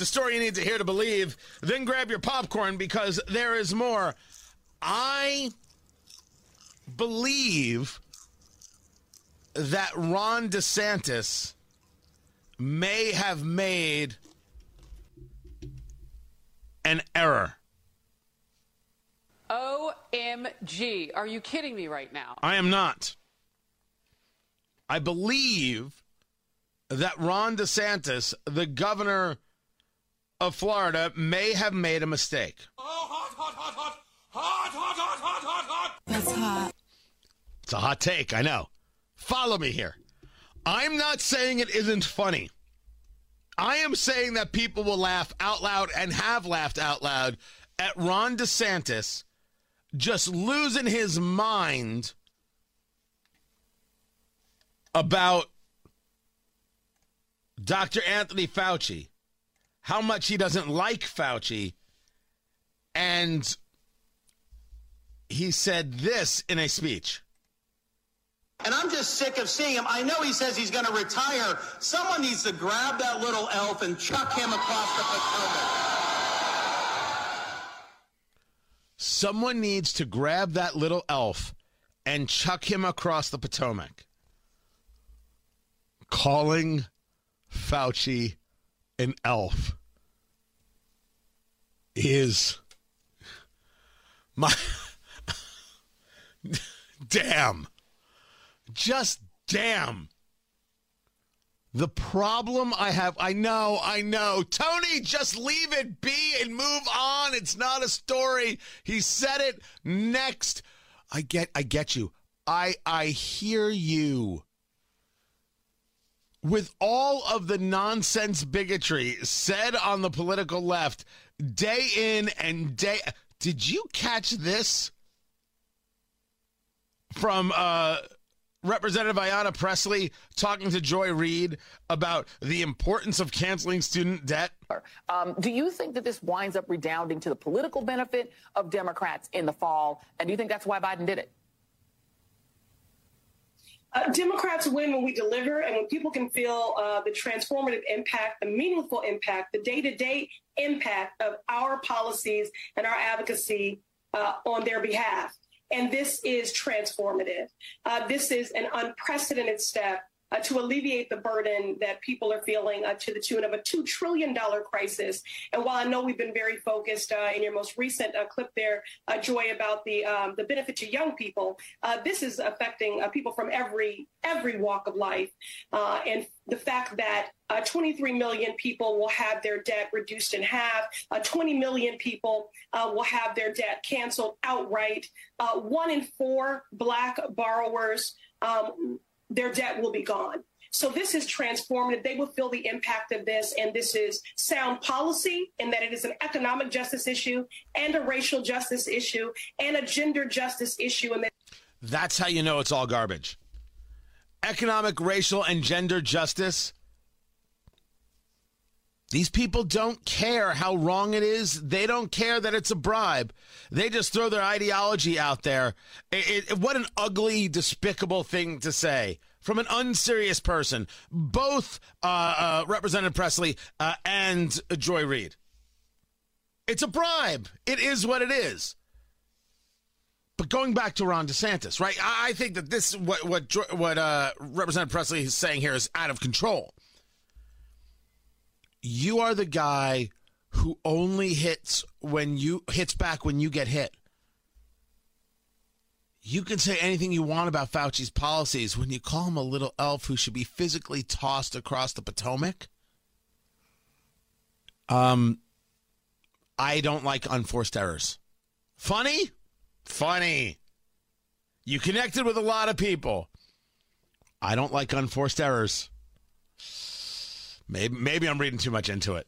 It's a story you need to hear to believe. Then grab your popcorn because there is more. I believe that Ron DeSantis may have made an error. OMG. Are you kidding me right now? I am not. I believe that Ron DeSantis, the governor of Florida, may have made a mistake. That's hot. It's a hot take, I know. Follow me here. I'm not saying it isn't funny. I am saying that people will laugh out loud and have laughed out loud at Ron DeSantis just losing his mind about Dr. Anthony Fauci, how much he doesn't like Fauci, and he said this in a speech. And I'm just sick of seeing him. I know he says he's going to retire. Someone needs to grab that little elf and chuck him across the Potomac. Someone needs to grab that little elf and chuck him across the Potomac. Calling Fauci an elf is my damn. Just damn. The problem I have, I know, I know. Tony, just leave it be and move on. It's not a story. He said it next. I get I get you. I I hear you. With all of the nonsense bigotry said on the political left day in and day Did you catch this from uh Representative Ayanna Pressley talking to Joy Reid about the importance of canceling student debt. Um, do you think that this winds up redounding to the political benefit of Democrats in the fall? And do you think that's why Biden did it? Uh, Democrats win when we deliver and when people can feel uh, the transformative impact, the meaningful impact, the day to day impact of our policies and our advocacy uh, on their behalf. And this is transformative. Uh, this is an unprecedented step uh, to alleviate the burden that people are feeling uh, to the tune of a $2 trillion crisis. And while I know we've been very focused uh, in your most recent uh, clip there, uh, Joy, about the, um, the benefit to young people, uh, this is affecting people from every, every walk of life. and the fact that 23 million people will have their debt reduced in half, 20 million people will have their debt canceled outright, one in four black borrowers um, their debt will be gone. So this is transformative. They will feel the impact of this, and this is sound policy in that it is an economic justice issue and a racial justice issue and a gender justice issue. And that- that's how you know it's all garbage. Economic, racial, and gender justice. These people don't care how wrong it is. They don't care that it's a bribe. They just throw their ideology out there. It, it, what an ugly, despicable thing to say from an unserious person, both uh, uh, Representative Pressley uh, and Joy Reid. It's a bribe. It is what it is. But going back to Ron DeSantis, right? I think that this what what what uh, Representative Pressley is saying here is out of control. You are the guy who only hits when you hits back when you get hit. You can say anything you want about Fauci's policies when you call him a little elf who should be physically tossed across the Potomac. Um, I don't like unforced errors. Funny? Funny. You connected with a lot of people. I don't like unforced errors. Maybe maybe I'm reading too much into it.